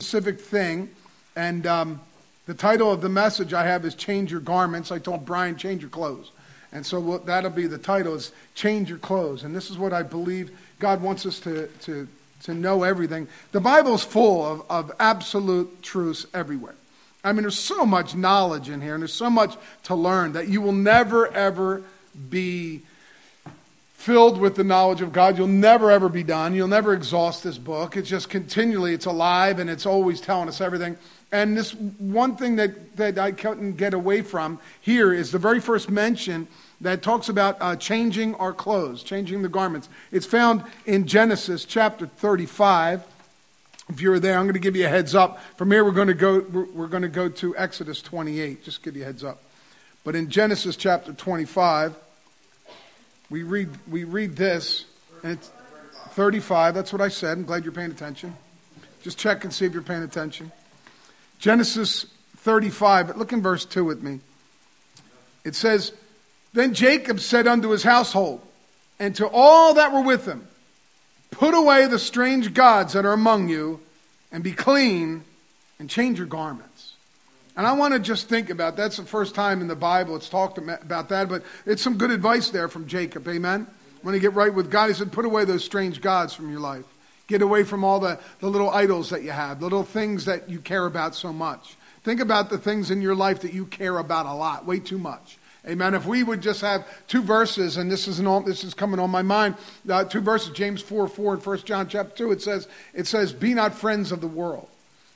specific thing. And um, the title of the message I have is Change Your Garments. I told Brian, change your clothes. And so that'll be the title is Change Your Clothes. And this is what I believe God wants us to, to, to know everything. The Bible's full of, of absolute truths everywhere. I mean, there's so much knowledge in here, and there's so much to learn that you will never, ever be filled with the knowledge of God. You'll never ever be done. You'll never exhaust this book. It's just continually, it's alive and it's always telling us everything. And this one thing that, that I couldn't get away from here is the very first mention that talks about uh, changing our clothes, changing the garments. It's found in Genesis chapter 35. If you're there, I'm going to give you a heads up. From here, we're going to go, we're going to, go to Exodus 28. Just give you a heads up. But in Genesis chapter 25, we read, we read this, and it's 35. That's what I said. I'm glad you're paying attention. Just check and see if you're paying attention. Genesis 35, but look in verse 2 with me. It says, Then Jacob said unto his household, and to all that were with him, Put away the strange gods that are among you, and be clean, and change your garments. And I want to just think about that's the first time in the Bible it's talked about that, but it's some good advice there from Jacob. Amen. When you get right with God, he said, put away those strange gods from your life. Get away from all the, the little idols that you have, the little things that you care about so much. Think about the things in your life that you care about a lot, way too much. Amen. If we would just have two verses, and this is all, this is coming on my mind, uh, two verses, James four four and First John chapter two. It says, it says, "Be not friends of the world."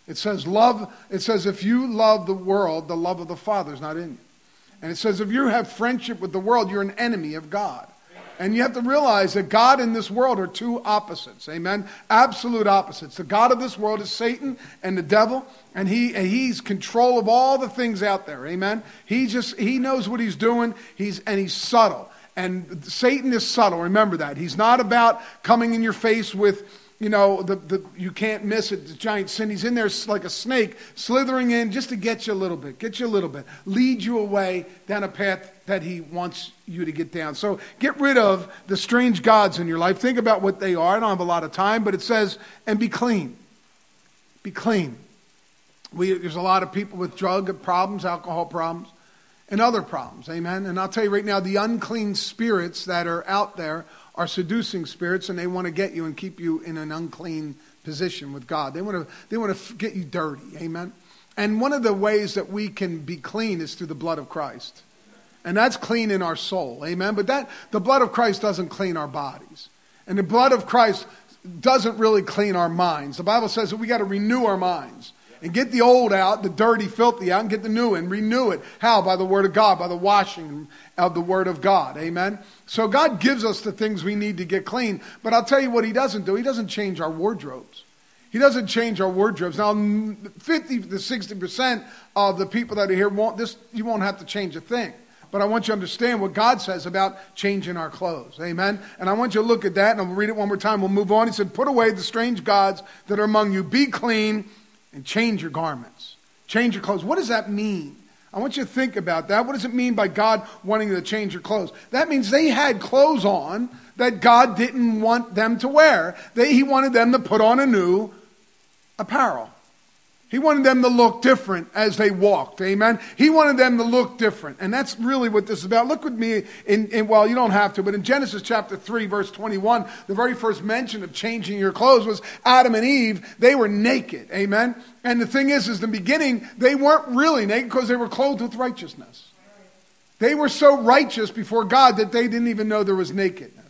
It says, love, it says, if you love the world, the love of the Father is not in you. And it says, if you have friendship with the world, you're an enemy of God. And you have to realize that God and this world are two opposites. Amen? Absolute opposites. The God of this world is Satan and the devil, and he he's control of all the things out there. Amen? He just he knows what he's doing. He's and he's subtle. And Satan is subtle. Remember that. He's not about coming in your face with you know, the, the, you can't miss it, the giant sin. He's in there like a snake, slithering in just to get you a little bit, get you a little bit, lead you away down a path that he wants you to get down. So get rid of the strange gods in your life. Think about what they are. I don't have a lot of time, but it says, and be clean. Be clean. We, there's a lot of people with drug problems, alcohol problems, and other problems. Amen. And I'll tell you right now, the unclean spirits that are out there are seducing spirits and they want to get you and keep you in an unclean position with God. They want to, they want to get you dirty. Amen. And one of the ways that we can be clean is through the blood of Christ. And that's clean in our soul. Amen. But that the blood of Christ doesn't clean our bodies. And the blood of Christ doesn't really clean our minds. The Bible says that we got to renew our minds and get the old out, the dirty, filthy out, and get the new in. Renew it. How? By the Word of God, by the washing of the Word of God. Amen? So God gives us the things we need to get clean. But I'll tell you what He doesn't do He doesn't change our wardrobes. He doesn't change our wardrobes. Now, 50 to 60% of the people that are here won't, this, you won't have to change a thing. But I want you to understand what God says about changing our clothes. Amen? And I want you to look at that, and I'll read it one more time. We'll move on. He said, Put away the strange gods that are among you. Be clean and change your garments. Change your clothes. What does that mean? I want you to think about that. What does it mean by God wanting to change your clothes? That means they had clothes on that God didn't want them to wear. They, he wanted them to put on a new apparel. He wanted them to look different as they walked. Amen. He wanted them to look different. And that's really what this is about. Look with me in, in, well, you don't have to, but in Genesis chapter 3, verse 21, the very first mention of changing your clothes was Adam and Eve. They were naked. Amen. And the thing is, is the beginning, they weren't really naked because they were clothed with righteousness. They were so righteous before God that they didn't even know there was nakedness.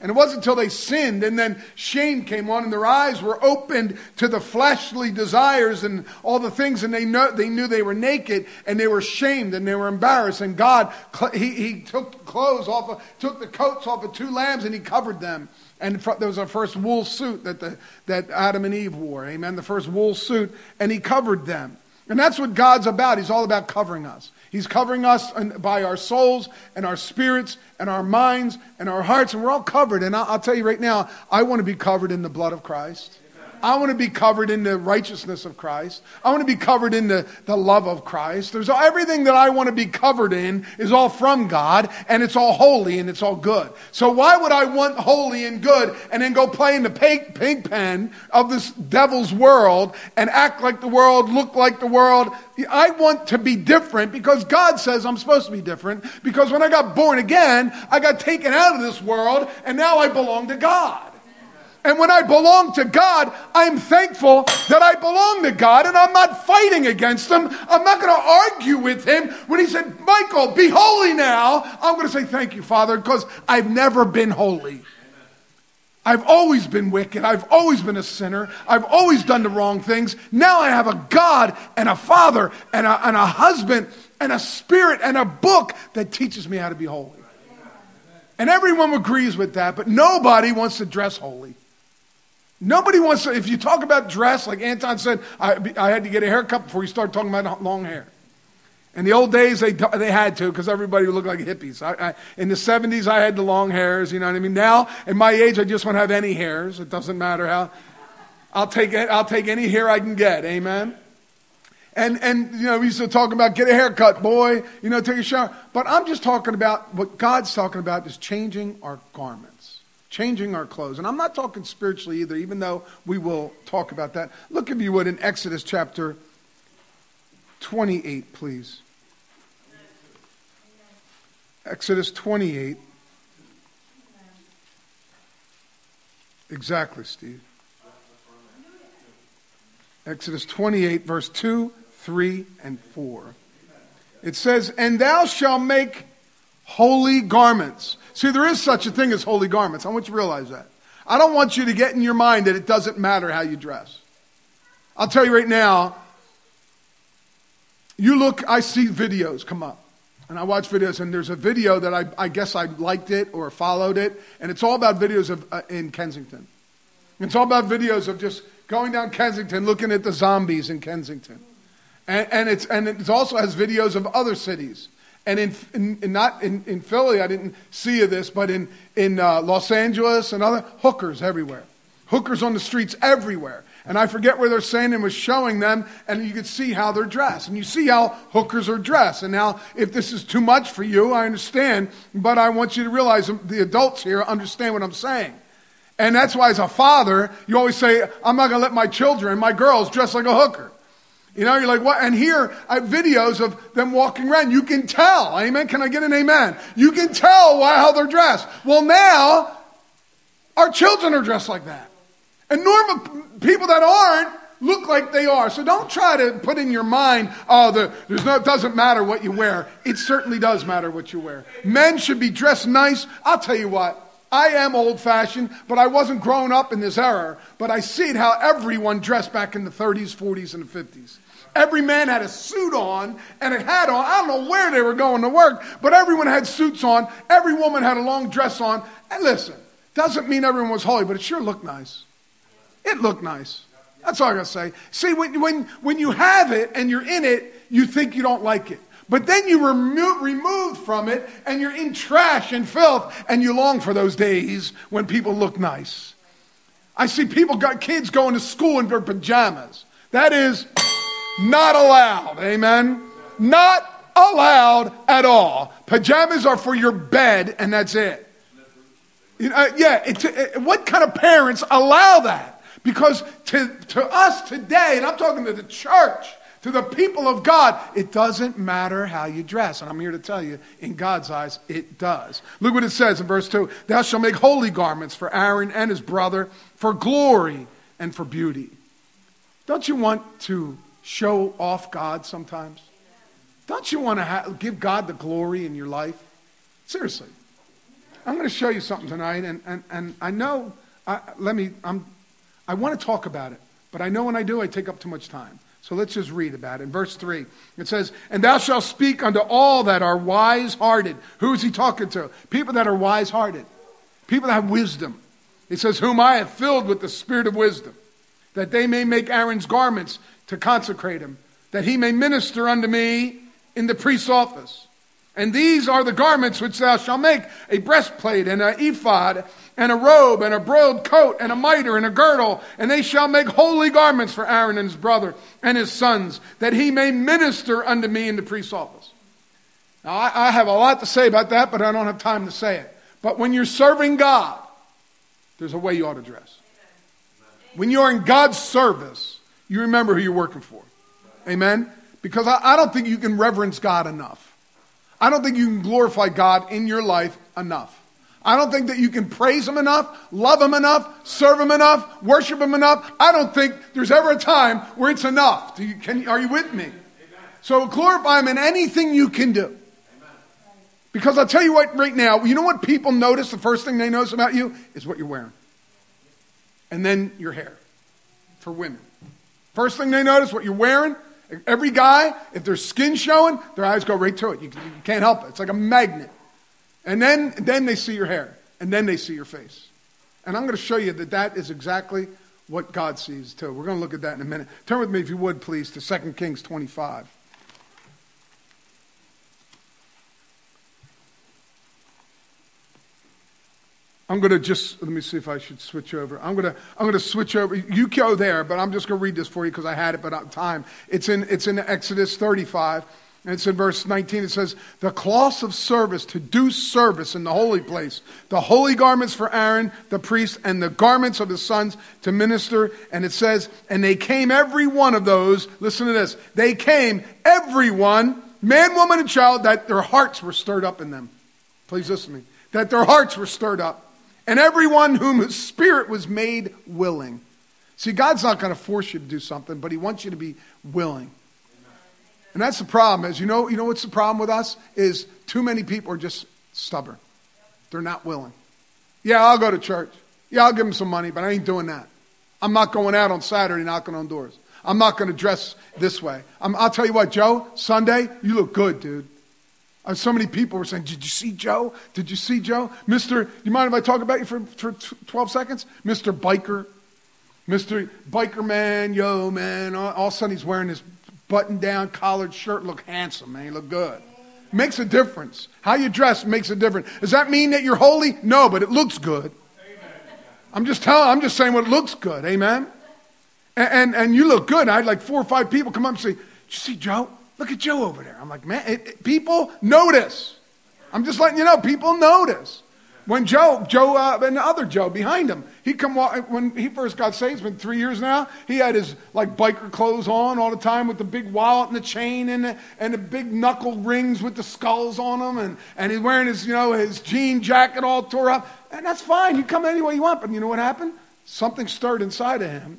And it wasn't until they sinned and then shame came on and their eyes were opened to the fleshly desires and all the things and they, know, they knew they were naked and they were shamed and they were embarrassed. And God, he, he took clothes off, of, took the coats off of two lambs and he covered them. And there was our first wool suit that, the, that Adam and Eve wore. Amen. The first wool suit. And he covered them. And that's what God's about. He's all about covering us. He's covering us by our souls and our spirits and our minds and our hearts, and we're all covered. And I'll, tell you right now, I want to be covered in the blood of Christ. I want to be covered in the righteousness of Christ. I want to be covered in the, the love of Christ. There's everything that I want to be covered in is all from God and it's all holy and it's all good. So why would I want holy and good and then go play in the pig, pig pen of this devil's world and act like the world, look like the world? I want to be different because God says I'm supposed to be different because when I got born again, I got taken out of this world and now I belong to God. And when I belong to God, I'm thankful that I belong to God and I'm not fighting against Him. I'm not going to argue with Him. When He said, Michael, be holy now, I'm going to say, Thank you, Father, because I've never been holy. I've always been wicked. I've always been a sinner. I've always done the wrong things. Now I have a God and a Father and a, and a husband and a spirit and a book that teaches me how to be holy. And everyone agrees with that, but nobody wants to dress holy. Nobody wants to, if you talk about dress, like Anton said, I, I had to get a haircut before you start talking about long hair. In the old days, they, they had to because everybody looked like hippies. I, I, in the 70s, I had the long hairs, you know what I mean? Now, at my age, I just want to have any hairs. It doesn't matter how. I'll take, I'll take any hair I can get, amen? And, and, you know, we used to talk about get a haircut, boy, you know, take a shower. But I'm just talking about what God's talking about is changing our garment changing our clothes. And I'm not talking spiritually either, even though we will talk about that. Look, if you would, in Exodus chapter 28, please. Exodus 28. Exactly, Steve. Exodus 28, verse 2, 3, and 4. It says, And thou shalt make holy garments. See, there is such a thing as holy garments. I want you to realize that. I don't want you to get in your mind that it doesn't matter how you dress. I'll tell you right now, you look, I see videos come up. And I watch videos, and there's a video that I, I guess I liked it or followed it, and it's all about videos of uh, in Kensington. It's all about videos of just going down Kensington, looking at the zombies in Kensington, and, and it's and it also has videos of other cities. And in, in, in not in, in, Philly, I didn't see this, but in, in uh, Los Angeles and other hookers everywhere. Hookers on the streets everywhere. And I forget where they're saying and was showing them, and you could see how they're dressed. And you see how hookers are dressed. And now, if this is too much for you, I understand, but I want you to realize the adults here understand what I'm saying. And that's why, as a father, you always say, I'm not going to let my children, my girls, dress like a hooker. You know, you're like, what? And here, I have videos of them walking around. You can tell. Amen. Can I get an amen? You can tell why, how they're dressed. Well, now, our children are dressed like that. And normal people that aren't look like they are. So don't try to put in your mind, oh, the, there's no, it doesn't matter what you wear. It certainly does matter what you wear. Men should be dressed nice. I'll tell you what. I am old fashioned, but I wasn't grown up in this era. But I see how everyone dressed back in the 30s, 40s, and the 50s. Every man had a suit on and a hat on. I don't know where they were going to work, but everyone had suits on. Every woman had a long dress on. And listen, doesn't mean everyone was holy, but it sure looked nice. It looked nice. That's all I got to say. See, when, when, when you have it and you're in it, you think you don't like it. But then you remo- removed from it and you're in trash and filth and you long for those days when people look nice. I see people got kids going to school in their pajamas. That is not allowed. Amen? Not allowed at all. Pajamas are for your bed, and that's it. You know, uh, yeah, it, it, uh, what kind of parents allow that? Because to, to us today, and I'm talking to the church, to the people of God, it doesn't matter how you dress. And I'm here to tell you, in God's eyes, it does. Look what it says in verse 2 Thou shalt make holy garments for Aaron and his brother, for glory and for beauty. Don't you want to show off God sometimes? Don't you want to ha- give God the glory in your life? Seriously. I'm going to show you something tonight, and, and, and I know, I, let me, I'm, I want to talk about it, but I know when I do, I take up too much time. So let's just read about it. In verse 3, it says, And thou shalt speak unto all that are wise hearted. Who is he talking to? People that are wise hearted, people that have wisdom. He says, Whom I have filled with the spirit of wisdom, that they may make Aaron's garments to consecrate him, that he may minister unto me in the priest's office. And these are the garments which thou shalt make a breastplate and an ephod and a robe and a broidered coat and a mitre and a girdle. And they shall make holy garments for Aaron and his brother and his sons, that he may minister unto me in the priest's office. Now, I, I have a lot to say about that, but I don't have time to say it. But when you're serving God, there's a way you ought to dress. When you're in God's service, you remember who you're working for. Amen? Because I, I don't think you can reverence God enough. I don't think you can glorify God in your life enough. I don't think that you can praise Him enough, love Him enough, serve Him enough, worship Him enough. I don't think there's ever a time where it's enough. You, can, are you with me? So glorify Him in anything you can do. Because I'll tell you what, right now, you know what people notice? The first thing they notice about you is what you're wearing. And then your hair for women. First thing they notice, what you're wearing, Every guy, if their skin's showing, their eyes go right to it. You, you can't help it. It's like a magnet. And then, then they see your hair, and then they see your face. And I'm going to show you that that is exactly what God sees too. We're going to look at that in a minute. Turn with me, if you would, please, to 2 Kings 25. I'm going to just, let me see if I should switch over. I'm going to, I'm going to switch over. You go there, but I'm just going to read this for you because I had it, but on time. It's in, it's in Exodus 35. And it's in verse 19. It says, The cloths of service to do service in the holy place, the holy garments for Aaron, the priest, and the garments of his sons to minister. And it says, And they came, every one of those, listen to this, they came, everyone, man, woman, and child, that their hearts were stirred up in them. Please listen to me. That their hearts were stirred up and everyone whom his spirit was made willing. See, God's not going to force you to do something, but he wants you to be willing. And that's the problem is, you know, you know what's the problem with us? Is too many people are just stubborn. They're not willing. Yeah, I'll go to church. Yeah, I'll give them some money, but I ain't doing that. I'm not going out on Saturday knocking on doors. I'm not going to dress this way. i will tell you what, Joe, Sunday, you look good, dude. Uh, so many people were saying, Did you see Joe? Did you see Joe? Mr. You mind if I talk about you for, for 12 seconds? Mr. Biker. Mr. Biker man, yo, man. All, all of a sudden he's wearing this button down collared shirt. Look handsome, man. He look good. Makes a difference. How you dress makes a difference. Does that mean that you're holy? No, but it looks good. I'm just telling, I'm just saying what looks good. Amen. And, and, and you look good. I had like four or five people come up and say, Did you see Joe? Look at Joe over there. I'm like, man, it, it, people notice. I'm just letting you know, people notice. When Joe, Joe, uh, and the other Joe behind him, he come walk, when he first got saved, it's been three years now. He had his like biker clothes on all the time with the big wallet and the chain and the, and the big knuckle rings with the skulls on them, and, and he's wearing his you know his jean jacket all tore up, and that's fine. You come any way you want, but you know what happened? Something stirred inside of him.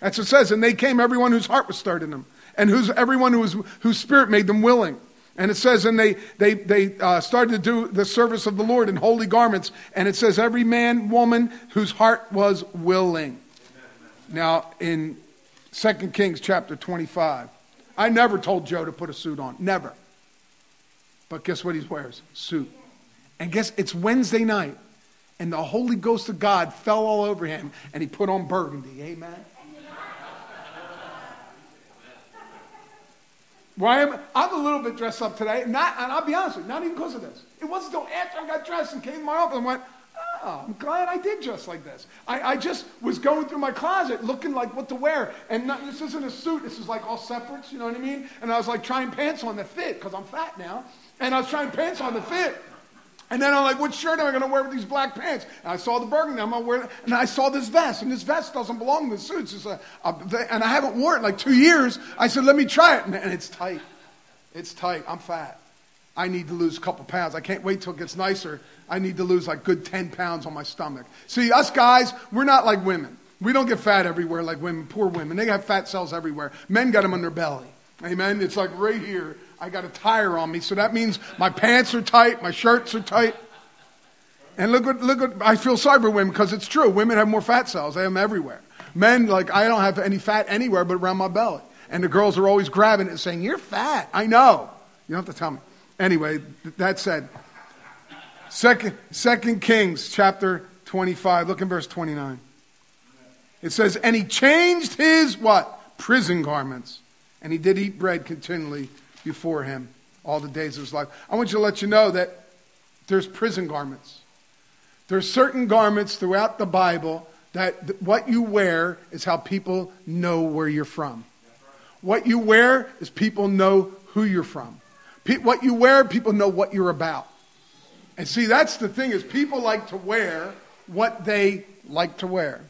That's what it says, and they came everyone whose heart was stirred in them and who's everyone who was, whose spirit made them willing. And it says, and they, they, they uh, started to do the service of the Lord in holy garments. And it says, every man, woman whose heart was willing. Now, in 2 Kings chapter 25, I never told Joe to put a suit on. Never. But guess what he wears? Suit. And guess it's Wednesday night. And the Holy Ghost of God fell all over him. And he put on burgundy. Amen. Why am I'm a little bit dressed up today, not, and I'll be honest with you, not even because of this. It wasn't until after I got dressed and came to my office and went, oh, I'm glad I did dress like this. I, I just was going through my closet looking like what to wear. And not, this isn't a suit, this is like all separates, you know what I mean? And I was like trying pants on that fit, because I'm fat now. And I was trying pants on the fit. And then I'm like, what shirt am I going to wear with these black pants? And I saw the burgundy. I'm going to wear it. And I saw this vest. And this vest doesn't belong to the suits. It's a, a, and I haven't worn it like two years. I said, let me try it. And, and it's tight. It's tight. I'm fat. I need to lose a couple pounds. I can't wait till it gets nicer. I need to lose like good 10 pounds on my stomach. See, us guys, we're not like women. We don't get fat everywhere like women, poor women. They have fat cells everywhere. Men got them on their belly. Amen. It's like right here. I got a tire on me, so that means my pants are tight, my shirts are tight. And look what, look what, I feel sorry for women because it's true. Women have more fat cells. They have them everywhere. Men, like, I don't have any fat anywhere but around my belly. And the girls are always grabbing it and saying, You're fat. I know. You don't have to tell me. Anyway, that said, Second, Second Kings chapter 25. Look in verse 29. It says, And he changed his what? Prison garments. And he did eat bread continually before him. all the days of his life. I want you to let you know that there's prison garments. There's certain garments throughout the Bible that what you wear is how people know where you're from. What you wear is people know who you're from. What you wear, people know what you're about. And see, that's the thing is people like to wear what they like to wear.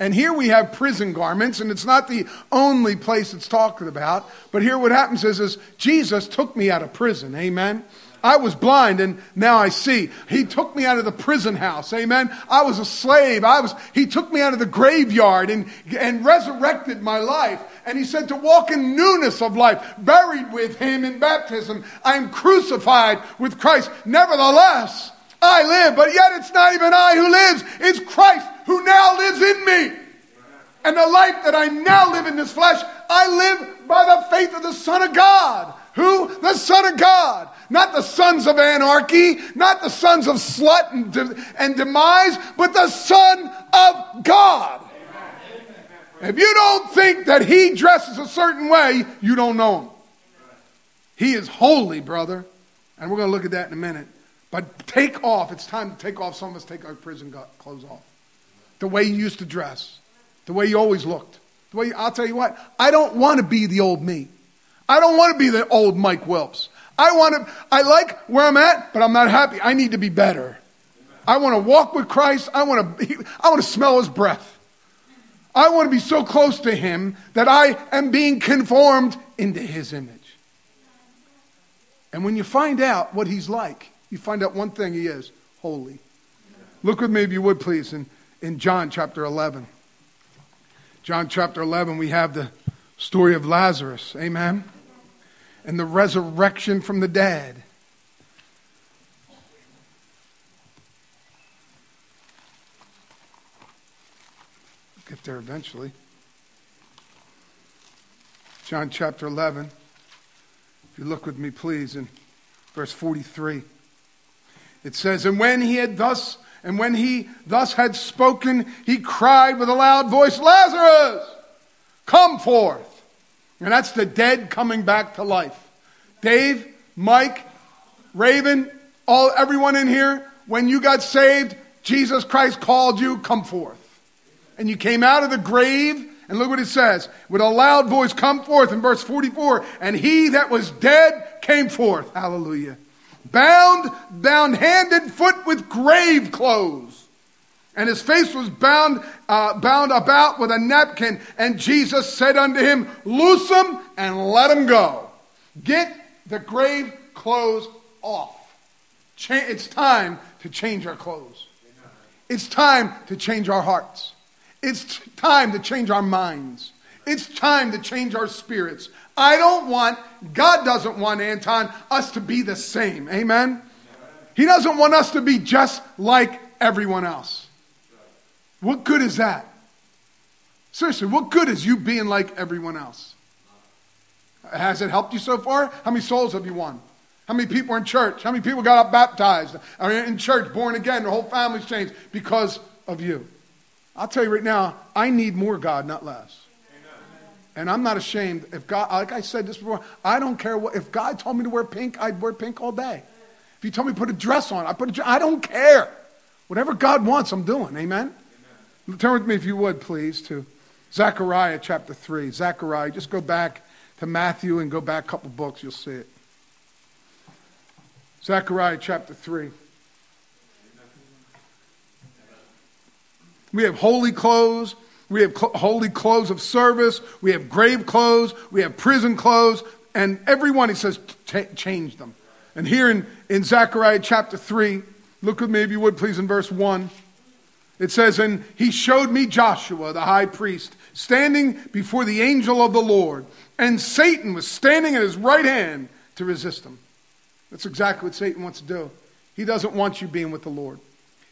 And here we have prison garments, and it's not the only place it's talking about. But here what happens is, is Jesus took me out of prison. Amen. I was blind and now I see. He took me out of the prison house. Amen. I was a slave. I was, he took me out of the graveyard and, and resurrected my life. And he said to walk in newness of life, buried with him in baptism. I am crucified with Christ. Nevertheless, I live, but yet it's not even I who lives. It's Christ who now lives in me. And the life that I now live in this flesh, I live by the faith of the Son of God. Who? The Son of God. Not the sons of anarchy, not the sons of slut and, de- and demise, but the Son of God. If you don't think that he dresses a certain way, you don't know him. He is holy, brother. And we're going to look at that in a minute. But take off. It's time to take off. Some of us take our prison clothes off. The way you used to dress. The way you always looked. The way you, I'll tell you what, I don't want to be the old me. I don't want to be the old Mike Wilps. I want to, I like where I'm at, but I'm not happy. I need to be better. I want to walk with Christ. I want to, be, I want to smell his breath. I want to be so close to him that I am being conformed into his image. And when you find out what he's like, you find out one thing he is holy. Look with me, if you would, please, in, in John chapter 11. John chapter 11, we have the story of Lazarus. Amen. And the resurrection from the dead. Get there eventually. John chapter 11. If you look with me, please, in verse 43. It says, And when he had thus and when he thus had spoken, he cried with a loud voice, Lazarus, come forth. And that's the dead coming back to life. Dave, Mike, Raven, all everyone in here, when you got saved, Jesus Christ called you, come forth. And you came out of the grave, and look what it says. With a loud voice, come forth in verse 44. And he that was dead came forth. Hallelujah bound, bound hand and foot with grave clothes. And his face was bound, uh, bound about with a napkin. And Jesus said unto him, Loose him and let him go. Get the grave clothes off. Cha- it's time to change our clothes. It's time to change our hearts. It's t- time to change our minds. It's time to change our spirits. I don't want, God doesn't want, Anton, us to be the same. Amen? He doesn't want us to be just like everyone else. What good is that? Seriously, what good is you being like everyone else? Has it helped you so far? How many souls have you won? How many people are in church? How many people got baptized? Are in church, born again, their whole family's changed because of you? I'll tell you right now, I need more God, not less. And I'm not ashamed. If God, like I said this before, I don't care what. If God told me to wear pink, I'd wear pink all day. If you told me to put a dress on, I put a. I don't care. Whatever God wants, I'm doing. Amen? Amen. Turn with me, if you would, please, to Zechariah chapter 3. Zechariah, just go back to Matthew and go back a couple books, you'll see it. Zechariah chapter 3. We have holy clothes. We have cl- holy clothes of service. We have grave clothes. We have prison clothes. And everyone, he says, t- change them. And here in, in Zechariah chapter 3, look with me if you would, please, in verse 1. It says, And he showed me Joshua, the high priest, standing before the angel of the Lord. And Satan was standing at his right hand to resist him. That's exactly what Satan wants to do. He doesn't want you being with the Lord.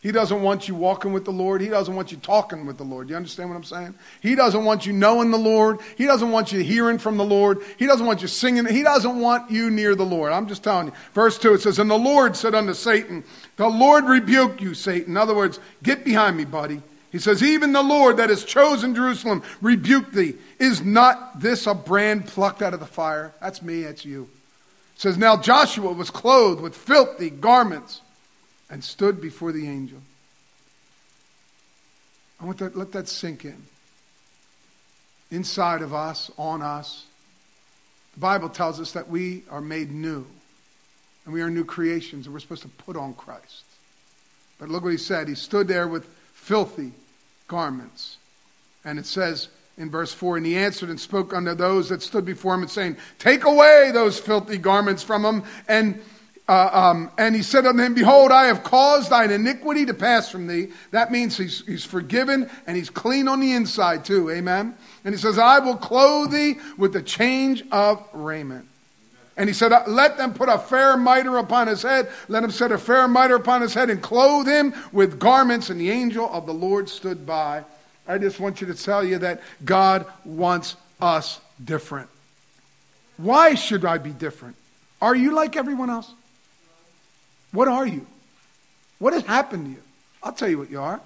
He doesn't want you walking with the Lord. He doesn't want you talking with the Lord. You understand what I'm saying? He doesn't want you knowing the Lord. He doesn't want you hearing from the Lord. He doesn't want you singing. He doesn't want you near the Lord. I'm just telling you. Verse 2, it says, And the Lord said unto Satan, The Lord rebuke you, Satan. In other words, get behind me, buddy. He says, Even the Lord that has chosen Jerusalem rebuke thee. Is not this a brand plucked out of the fire? That's me, that's you. It says, Now Joshua was clothed with filthy garments and stood before the angel. I want that, let that sink in. Inside of us, on us. The Bible tells us that we are made new. And we are new creations, and we're supposed to put on Christ. But look what he said. He stood there with filthy garments. And it says in verse 4 And he answered and spoke unto those that stood before him, and saying, Take away those filthy garments from him. And uh, um, and he said unto him, Behold, I have caused thine iniquity to pass from thee. That means he's, he's forgiven and he's clean on the inside too. Amen. And he says, I will clothe thee with the change of raiment. And he said, Let them put a fair mitre upon his head. Let him set a fair mitre upon his head and clothe him with garments. And the angel of the Lord stood by. I just want you to tell you that God wants us different. Why should I be different? Are you like everyone else? What are you? What has happened to you? I'll tell you what you are.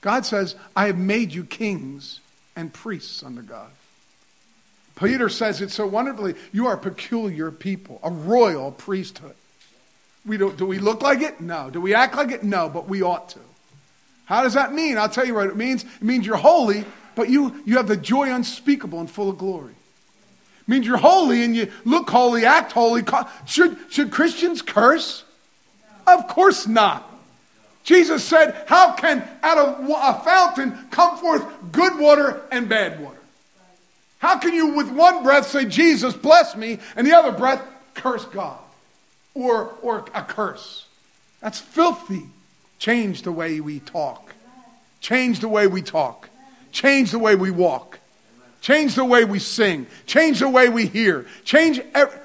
God says, I have made you kings and priests under God. Peter says it so wonderfully. You are a peculiar people, a royal priesthood. We don't, do we look like it? No. Do we act like it? No, but we ought to. How does that mean? I'll tell you what it means. It means you're holy, but you, you have the joy unspeakable and full of glory. It means you're holy and you look holy, act holy. Should, should Christians curse? Of course not. Jesus said, How can out of a fountain come forth good water and bad water? How can you, with one breath, say, Jesus, bless me, and the other breath, curse God or, or a curse? That's filthy. Change the way we talk. Change the way we talk. Change the way we walk. Change the way we sing. Change the way we hear. Change. Every...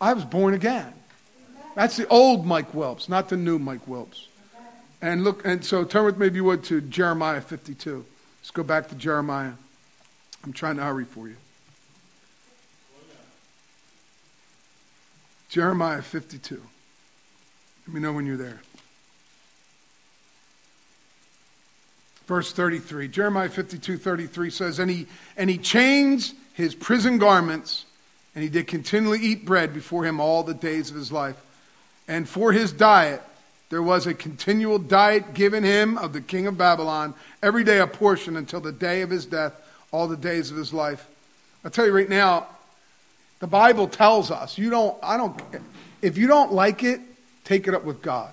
I was born again. That's the old Mike Wilps, not the new Mike Wilps. And look, and so turn with me, if you would, to Jeremiah 52. Let's go back to Jeremiah. I'm trying to hurry for you. Jeremiah 52. Let me know when you're there. Verse 33. Jeremiah 52, 33 says, And he, and he changed his prison garments, and he did continually eat bread before him all the days of his life. And for his diet, there was a continual diet given him of the king of Babylon, every day a portion until the day of his death, all the days of his life. I'll tell you right now, the Bible tells us, you don't, I don't, if you don't like it, take it up with God.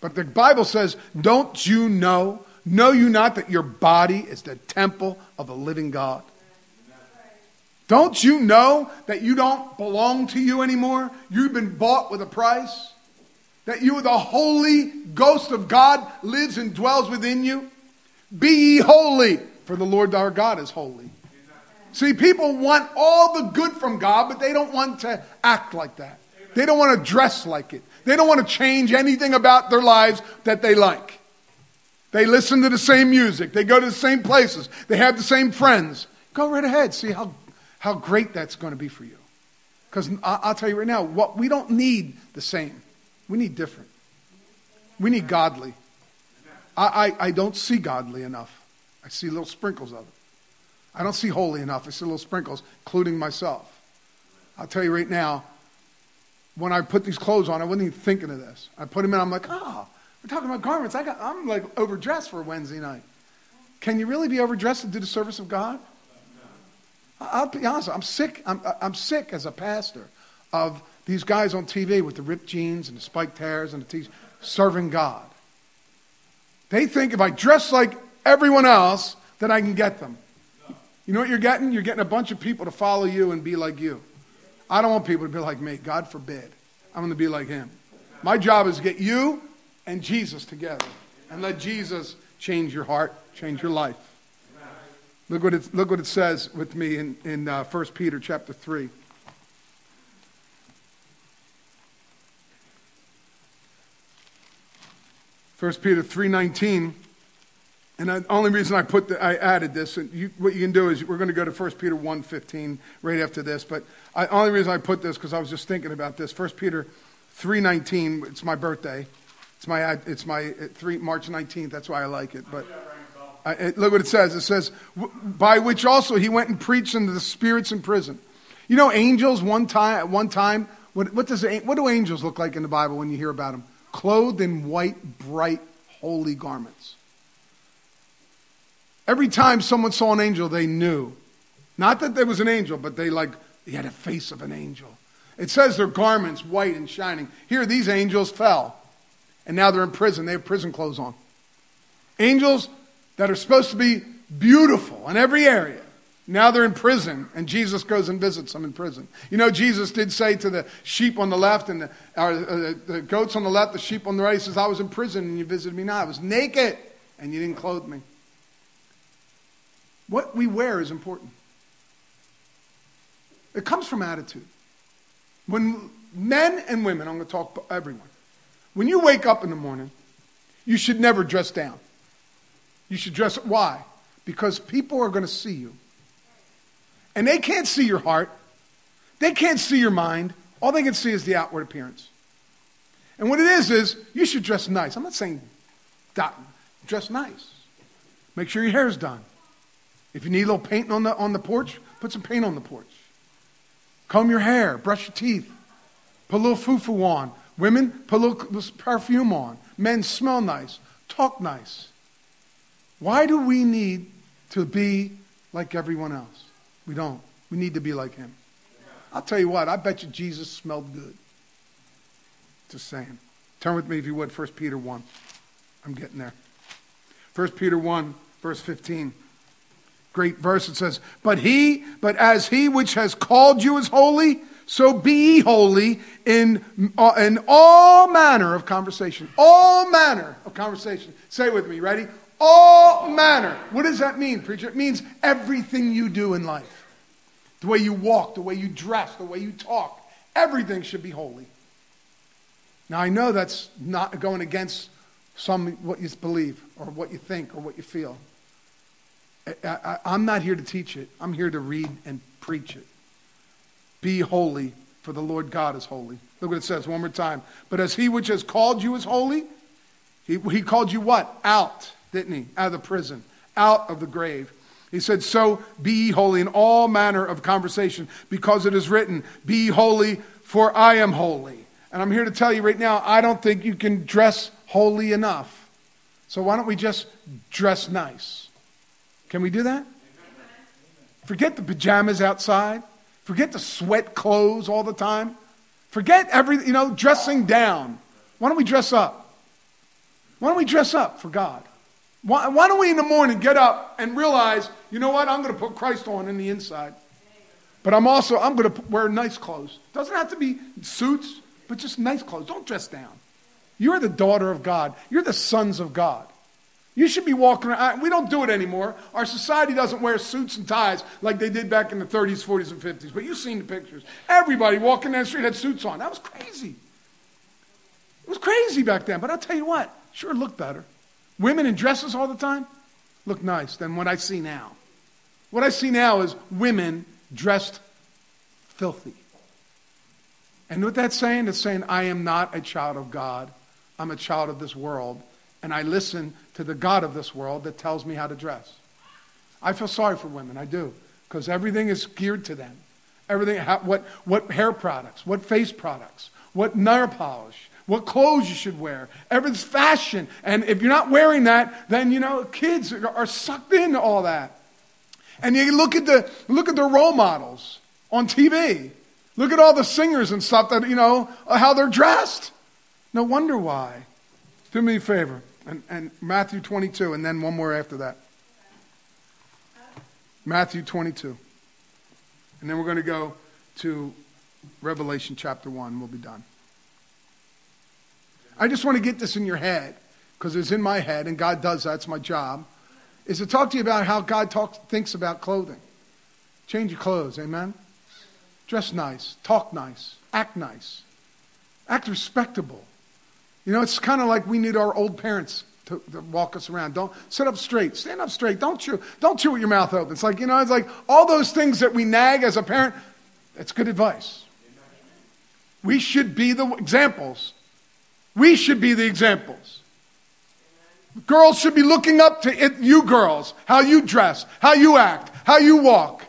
But the Bible says, don't you know, know you not that your body is the temple of the living God? Don't you know that you don't belong to you anymore? You've been bought with a price? That you, the Holy Ghost of God, lives and dwells within you? Be ye holy, for the Lord our God is holy. See, people want all the good from God, but they don't want to act like that. They don't want to dress like it. They don't want to change anything about their lives that they like. They listen to the same music. They go to the same places. They have the same friends. Go right ahead. See how how great that's going to be for you. Because I'll tell you right now, what we don't need the same. We need different. We need godly. I, I, I don't see godly enough. I see little sprinkles of it. I don't see holy enough. I see little sprinkles, including myself. I'll tell you right now, when I put these clothes on, I wasn't even thinking of this. I put them in, I'm like, oh, we're talking about garments. I got, I'm like overdressed for Wednesday night. Can you really be overdressed to do the service of God? I'll be honest, I'm sick. I'm, I'm sick as a pastor of these guys on TV with the ripped jeans and the spiked hairs and the t serving God. They think if I dress like everyone else, that I can get them. You know what you're getting? You're getting a bunch of people to follow you and be like you. I don't want people to be like me. God forbid. I'm going to be like him. My job is to get you and Jesus together and let Jesus change your heart, change your life. Look what it, look what it says with me in, in uh, 1 Peter chapter 3. First Peter 3.19, and the only reason I put the, I added this, and you, what you can do is we're going to go to 1 Peter 1.15 right after this, but the only reason I put this because I was just thinking about this. 1 Peter 3.19, it's my birthday. It's my, it's my 3, March 19th, that's why I like it. But look what it says. It says, by which also he went and preached unto the spirits in prison. You know, angels one time, at one time What, what, does, what do angels look like in the Bible when you hear about them? Clothed in white, bright, holy garments. Every time someone saw an angel, they knew. Not that there was an angel, but they like, he had a face of an angel. It says their garments white and shining. Here, these angels fell, and now they're in prison. They have prison clothes on. Angels that are supposed to be beautiful in every area. Now they're in prison, and Jesus goes and visits them in prison. You know, Jesus did say to the sheep on the left and the, or, uh, the goats on the left, the sheep on the right, He says, I was in prison and you visited me not. I was naked and you didn't clothe me. What we wear is important. It comes from attitude. When men and women, I'm going to talk to everyone, when you wake up in the morning, you should never dress down. You should dress, why? Because people are going to see you. And they can't see your heart. They can't see your mind. All they can see is the outward appearance. And what it is, is you should dress nice. I'm not saying dot, dress nice. Make sure your hair's done. If you need a little paint on the, on the porch, put some paint on the porch. Comb your hair, brush your teeth, put a little foo-foo on. Women, put a little perfume on. Men, smell nice, talk nice. Why do we need to be like everyone else? We don't. We need to be like him. I'll tell you what, I bet you Jesus smelled good. Just saying. Turn with me, if you would, 1 Peter 1. I'm getting there. 1 Peter 1, verse 15. Great verse. It says, But he, but as he which has called you is holy, so be holy in, uh, in all manner of conversation. All manner of conversation. Say with me. Ready? All manner. What does that mean, preacher? It means everything you do in life. The way you walk, the way you dress, the way you talk. Everything should be holy. Now, I know that's not going against some what you believe or what you think or what you feel. I, am not here to teach it. I'm here to read and preach it. Be holy, for the Lord God is holy. Look what it says one more time. But as he which has called you is holy, he, he called you what? Out, didn't he? Out of the prison, out of the grave. He said, So be holy in all manner of conversation, because it is written, Be holy, for I am holy. And I'm here to tell you right now, I don't think you can dress holy enough. So why don't we just dress nice? Can we do that? Forget the pajamas outside. Forget the sweat clothes all the time. Forget every, you know, dressing down. Why don't we dress up? Why don't we dress up for God? Why, why don't we in the morning get up and realize, you know what, I'm going to put Christ on in the inside. But I'm also, I'm going to wear nice clothes. Doesn't have to be suits, but just nice clothes. Don't dress down. You're the daughter of God. You're the sons of God. You should be walking around. We don't do it anymore. Our society doesn't wear suits and ties like they did back in the 30s, 40s, and 50s. But you've seen the pictures. Everybody walking down the street had suits on. That was crazy. It was crazy back then. But I'll tell you what, sure looked better. Women in dresses all the time look nice than what I see now. What I see now is women dressed filthy. And what that's saying is saying, I am not a child of God. I'm a child of this world. And I listen to the God of this world that tells me how to dress. I feel sorry for women. I do. Because everything is geared to them. Everything, what, what hair products, what face products, what nail polish, what clothes you should wear. Everything's fashion. And if you're not wearing that, then, you know, kids are sucked into all that. And you look at the, look at the role models on TV. Look at all the singers and stuff that, you know, how they're dressed. No wonder why. Do me a favor. And, and Matthew 22, and then one more after that. Matthew 22. And then we're going to go to Revelation chapter 1. We'll be done. I just want to get this in your head because it's in my head, and God does that. It's my job. Is to talk to you about how God talks, thinks about clothing. Change your clothes, amen? Dress nice, talk nice, act nice, act respectable. You know, it's kind of like we need our old parents to, to, walk us around. Don't sit up straight, stand up straight. Don't chew, don't chew with your mouth open. It's like you know, it's like all those things that we nag as a parent. That's good advice. We should be the examples we should be the examples. Girls should be looking up to it, you girls, how you dress, how you act, how you walk.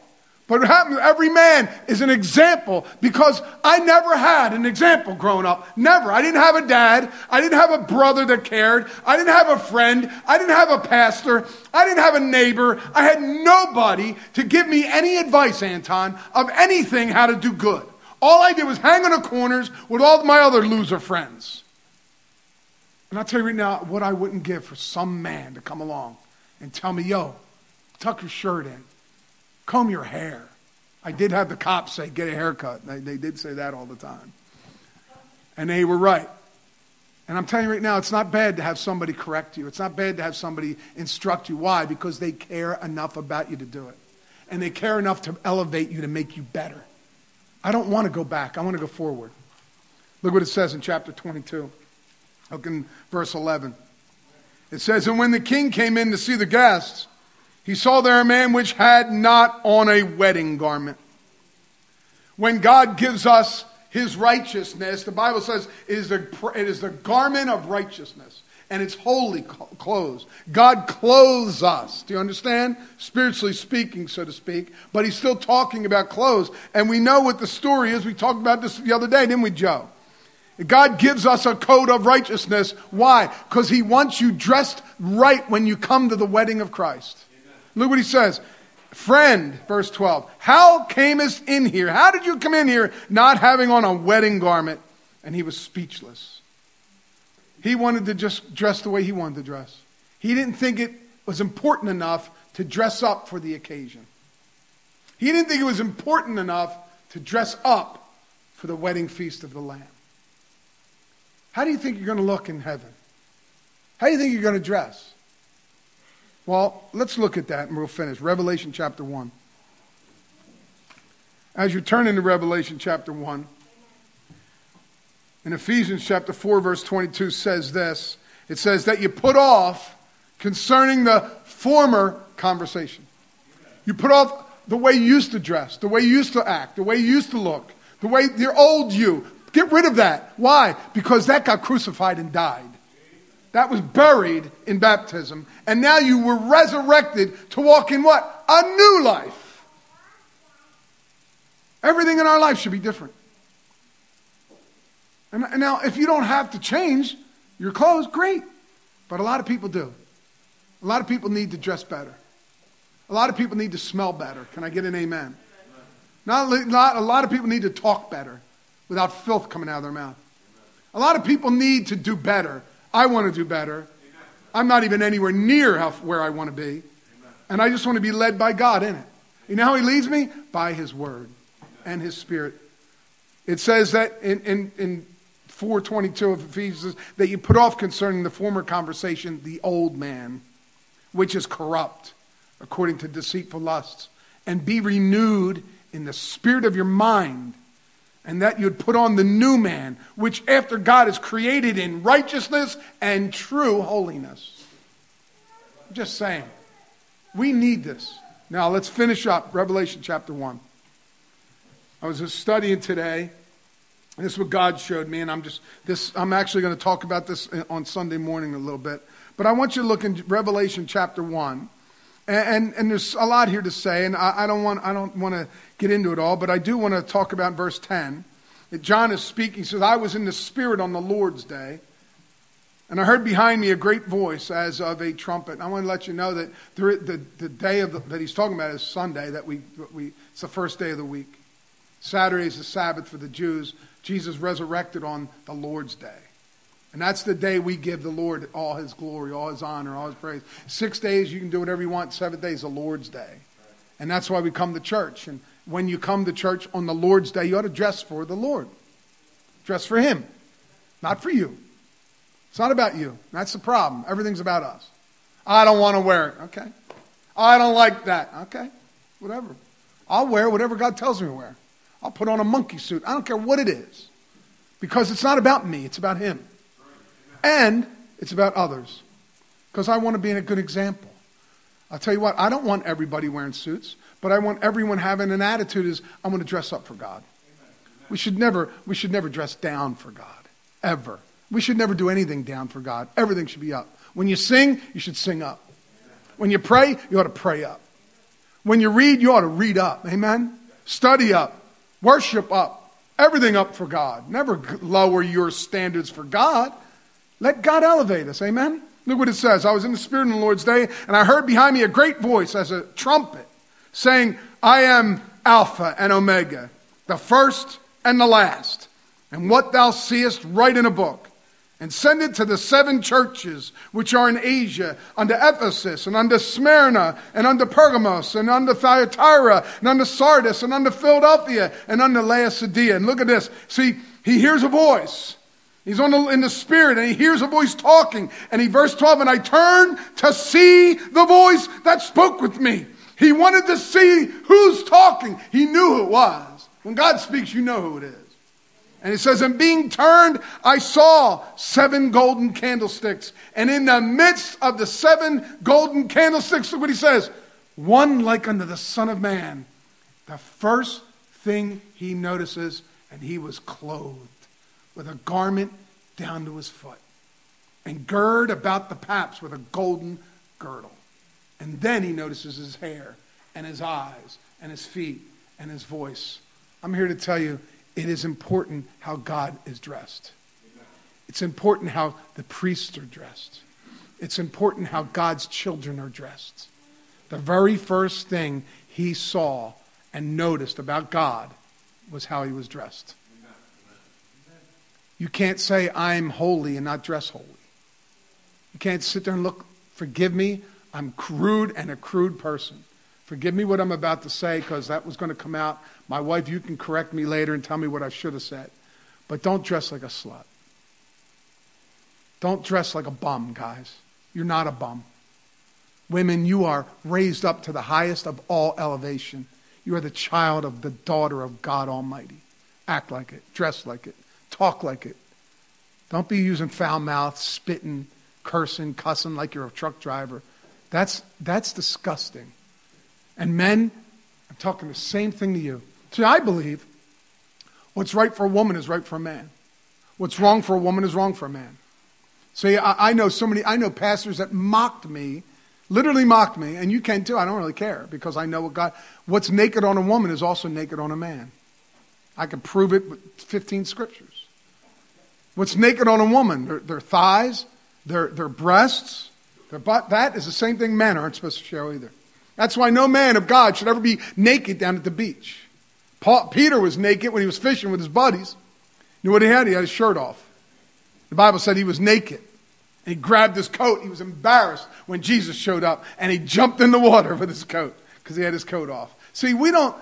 But every man is an example because I never had an example growing up. Never. I didn't have a dad. I didn't have a brother that cared. I didn't have a friend. I didn't have a pastor. I didn't have a neighbor. I had nobody to give me any advice, Anton, of anything how to do good. All I did was hang on the corners with all my other loser friends. And I'll tell you right now what I wouldn't give for some man to come along and tell me, yo, tuck your shirt in comb your hair. I did have the cops say, get a haircut. They, they did say that all the time. And they were right. And I'm telling you right now, it's not bad to have somebody correct you. It's not bad to have somebody instruct you. Why? Because they care enough about you to do it. And they care enough to elevate you to make you better. I don't want to go back. I want to go forward. Look what it says in chapter 22. Look in verse 11. It says, And when the king came in to see the guests, he saw there a man which had not on a wedding garment. When God gives us his righteousness, the Bible says it is the, it is the garment of righteousness and it's holy clothes. God clothes us. Do you understand? Spiritually speaking, so to speak. But he's still talking about clothes. And we know what the story is. We talked about this the other day, didn't we, Joe? God gives us a code of righteousness. Why? Because he wants you dressed right when you come to the wedding of Christ. Look what he says. Friend, verse 12, how camest in here? How did you come in here not having on a wedding garment? And he was speechless. He wanted to just dress the way he wanted to dress. He didn't think it was important enough to dress up for the occasion. He didn't think it was important enough to dress up for the wedding feast of the Lamb. How do you think you're going to look in heaven? How do you think you're going to dress? Well, let's look at that and we'll finish. Revelation chapter 1. As you turn into Revelation chapter 1, in Ephesians chapter 4, verse 22 says this it says that you put off concerning the former conversation. You put off the way you used to dress, the way you used to act, the way you used to look, the way your old you. Get rid of that. Why? Because that got crucified and died. That was buried in baptism. And now you were resurrected to walk in what? A new life. Everything in our life should be different. And, now, if you don't have to change your clothes, great. But a lot of people do. A lot of people need to dress better. A lot of people need to smell better. Can I get an amen? Not, not, a lot of people need to talk better without filth coming out of their mouth. A lot of people need to do better I want to do better. I'm not even anywhere near how, where I want to be. And I just want to be led by God in it. You know how He leads me? By His Word and His Spirit. It says that in, in, in 422 of Ephesians that you put off concerning the former conversation the old man, which is corrupt according to deceitful lusts, and be renewed in the spirit of your mind and that you'd put on the new man, which after God is created in righteousness and true holiness. I'm just saying. We need this. Now let's finish up Revelation chapter 1. I was just studying today. And this is what God showed me, and I'm just this. I'm actually going to talk about this on Sunday morning a little bit. But I want you to look in Revelation chapter one, and, and, and there's a lot here to say, and I, I don't want I don't want to get into it all, but I do want to talk about verse 10. That John is speaking, he says, I was in the Spirit on the Lord's day, and I heard behind me a great voice as of a trumpet. I want to let you know that the, the, the day the, that he's talking about is Sunday, that we, we, it's the first day of the week. Saturday is the Sabbath for the Jews. Jesus resurrected on the Lord's day. And that's the day we give the Lord all his glory, all his honor, all his praise. Six days, you can do whatever you want. Seventh day is the Lord's day. And that's why we come to church. And when you come to church on the Lord's Day, you ought to dress for the Lord. Dress for Him, not for you. It's not about you. That's the problem. Everything's about us. I don't want to wear it. Okay. I don't like that. Okay. Whatever. I'll wear whatever God tells me to wear. I'll put on a monkey suit. I don't care what it is. Because it's not about me, it's about Him. And it's about others. Because I want to be a good example. I'll tell you what, I don't want everybody wearing suits. But I want everyone having an attitude is I'm going to dress up for God. We should never we should never dress down for God ever. We should never do anything down for God. Everything should be up. When you sing, you should sing up. When you pray, you ought to pray up. When you read, you ought to read up. Amen? Study up. Worship up. Everything up for God. Never lower your standards for God. Let God elevate us. Amen? Look what it says. I was in the Spirit on the Lord's day, and I heard behind me a great voice as a trumpet saying, I am Alpha and Omega, the first and the last. And what thou seest, write in a book and send it to the seven churches which are in Asia, unto Ephesus, and unto Smyrna, and unto Pergamos, and unto Thyatira, and unto Sardis, and unto Philadelphia, and unto Laodicea. And look at this. See, he hears a voice. He's on the, in the spirit, and he hears a voice talking. And he, verse 12, and I turned to see the voice that spoke with me. He wanted to see who's talking. He knew who it was. When God speaks, you know who it is. And he says, And being turned, I saw seven golden candlesticks. And in the midst of the seven golden candlesticks, look what he says one like unto the Son of Man. The first thing he notices, and he was clothed with a garment down to his foot, and gird about the paps with a golden girdle. And then he notices his hair, and his eyes, and his feet, and his voice. I'm here to tell you it is important how God is dressed. It's important how the priests are dressed. It's important how God's children are dressed. The very first thing he saw and noticed about God was how he was dressed. You can't say, I'm holy and not dress holy. You can't sit there and look, forgive me, I'm crude and a crude person. Forgive me what I'm about to say because that was going to come out. My wife, you can correct me later and tell me what I should have said. But don't dress like a slut. Don't dress like a bum, guys. You're not a bum. Women, you are raised up to the highest of all elevation. You are the child of the daughter of God Almighty. Act like it, dress like it, talk like it. Don't be using foul mouth, spitting, cursing, cussing like you're a truck driver. That's, that's disgusting. And men, I'm talking the same thing to you. See, I believe what's right for a woman is right for a man. What's wrong for a woman is wrong for a man. See, I, I know so many, I know pastors that mocked me, literally mocked me, and you can too. I don't really care because I know what God, what's naked on a woman is also naked on a man. I can prove it with 15 scriptures. What's naked on a woman? Their, their thighs, their, their breasts, their butt. That is the same thing men aren't supposed to show either. That's why no man of God should ever be naked down at the beach. Paul, Peter was naked when he was fishing with his buddies. You know what he had? He had his shirt off. The Bible said he was naked. And he grabbed his coat. He was embarrassed when Jesus showed up, and he jumped in the water with his coat because he had his coat off. See, we don't,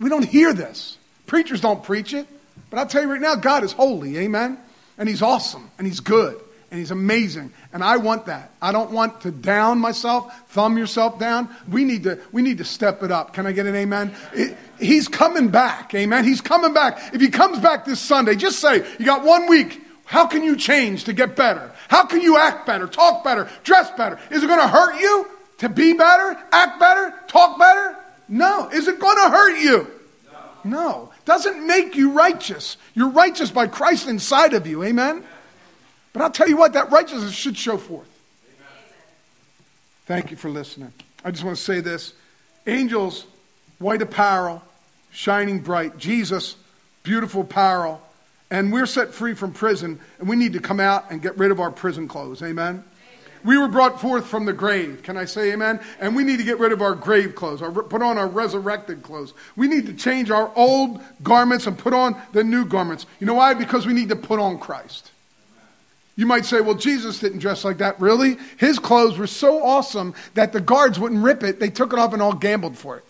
we don't hear this. Preachers don't preach it. But I'll tell you right now, God is holy. Amen? And he's awesome, and he's good and he's amazing. And I want that. I don't want to down myself, thumb yourself down. We need to, we need to step it up. Can I get an amen? It, he's coming back. Amen. He's coming back. If he comes back this Sunday, just say, you got one week. How can you change to get better? How can you act better, talk better, dress better? Is it going to hurt you to be better, act better, talk better? No. Is it going to hurt you? No. no. Doesn't make you righteous. You're righteous by Christ inside of you. Amen. But I'll tell you what, that righteousness should show forth. Thank you for listening. I just want to say this angels, white apparel, shining bright. Jesus, beautiful apparel. And we're set free from prison, and we need to come out and get rid of our prison clothes. Amen? We were brought forth from the grave. Can I say amen? And we need to get rid of our grave clothes, or put on our resurrected clothes. We need to change our old garments and put on the new garments. You know why? Because we need to put on Christ. You might say, well, Jesus didn't dress like that. Really? His clothes were so awesome that the guards wouldn't rip it. They took it off and all gambled for it.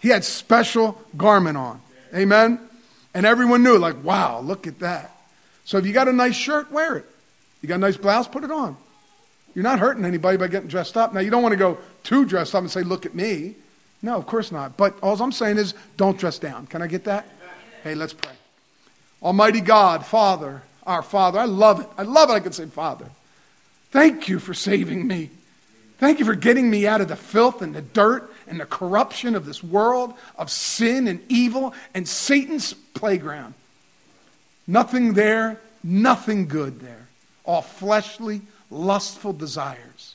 He had special garment on. Amen? And everyone knew, like, wow, look at that. So if you got a nice shirt, wear it. You got a nice blouse, put it on. You're not hurting anybody by getting dressed up. Now, you don't want to go too dressed up and say, look at me. No, of course not. But all I'm saying is, don't dress down. Can I get that? Hey, let's pray. Almighty God, Father, our Father. I love it. I love it. I can say, Father, thank you for saving me. Thank you for getting me out of the filth and the dirt and the corruption of this world, of sin and evil and Satan's playground. Nothing there, nothing good there. All fleshly, lustful desires.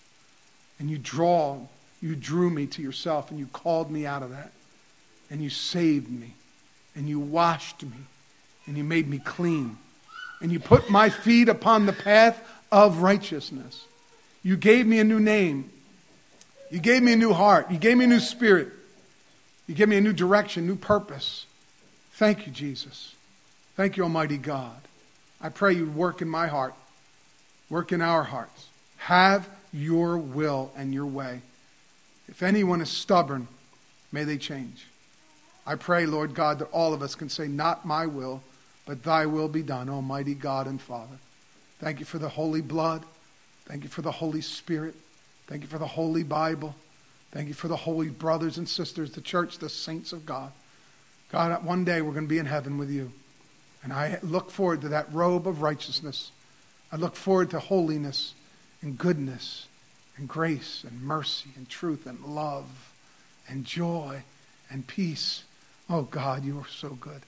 And you draw you drew me to yourself and you called me out of that. And you saved me. And you washed me. And you made me clean. And you put my feet upon the path of righteousness. You gave me a new name. You gave me a new heart. You gave me a new spirit. You gave me a new direction, new purpose. Thank you, Jesus. Thank you, Almighty God. I pray you'd work in my heart, work in our hearts. Have your will and your way. If anyone is stubborn, may they change. I pray, Lord God, that all of us can say, Not my will, but thy will be done, Almighty God and Father. Thank you for the holy blood. Thank you for the Holy Spirit. Thank you for the Holy Bible. Thank you for the holy brothers and sisters, the church, the saints of God. God, one day we're going to be in heaven with you. And I look forward to that robe of righteousness. I look forward to holiness and goodness and grace and mercy and truth and love and joy and peace. Oh God, you are so good.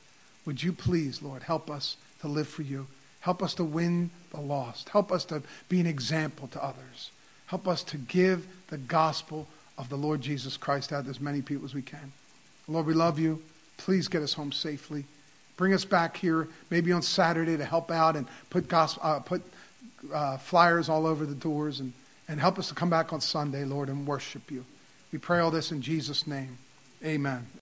Would you please, Lord, help us to live for you? Help us to win the lost. Help us to be an example to others. Help us to give the gospel of the Lord Jesus Christ out to as many people as we can. Lord, we love you. Please get us home safely. Bring us back here maybe on Saturday to help out and put, gospel, uh, put uh, flyers all over the doors and, and help us to come back on Sunday, Lord, and worship you. We pray all this in Jesus' name. Amen.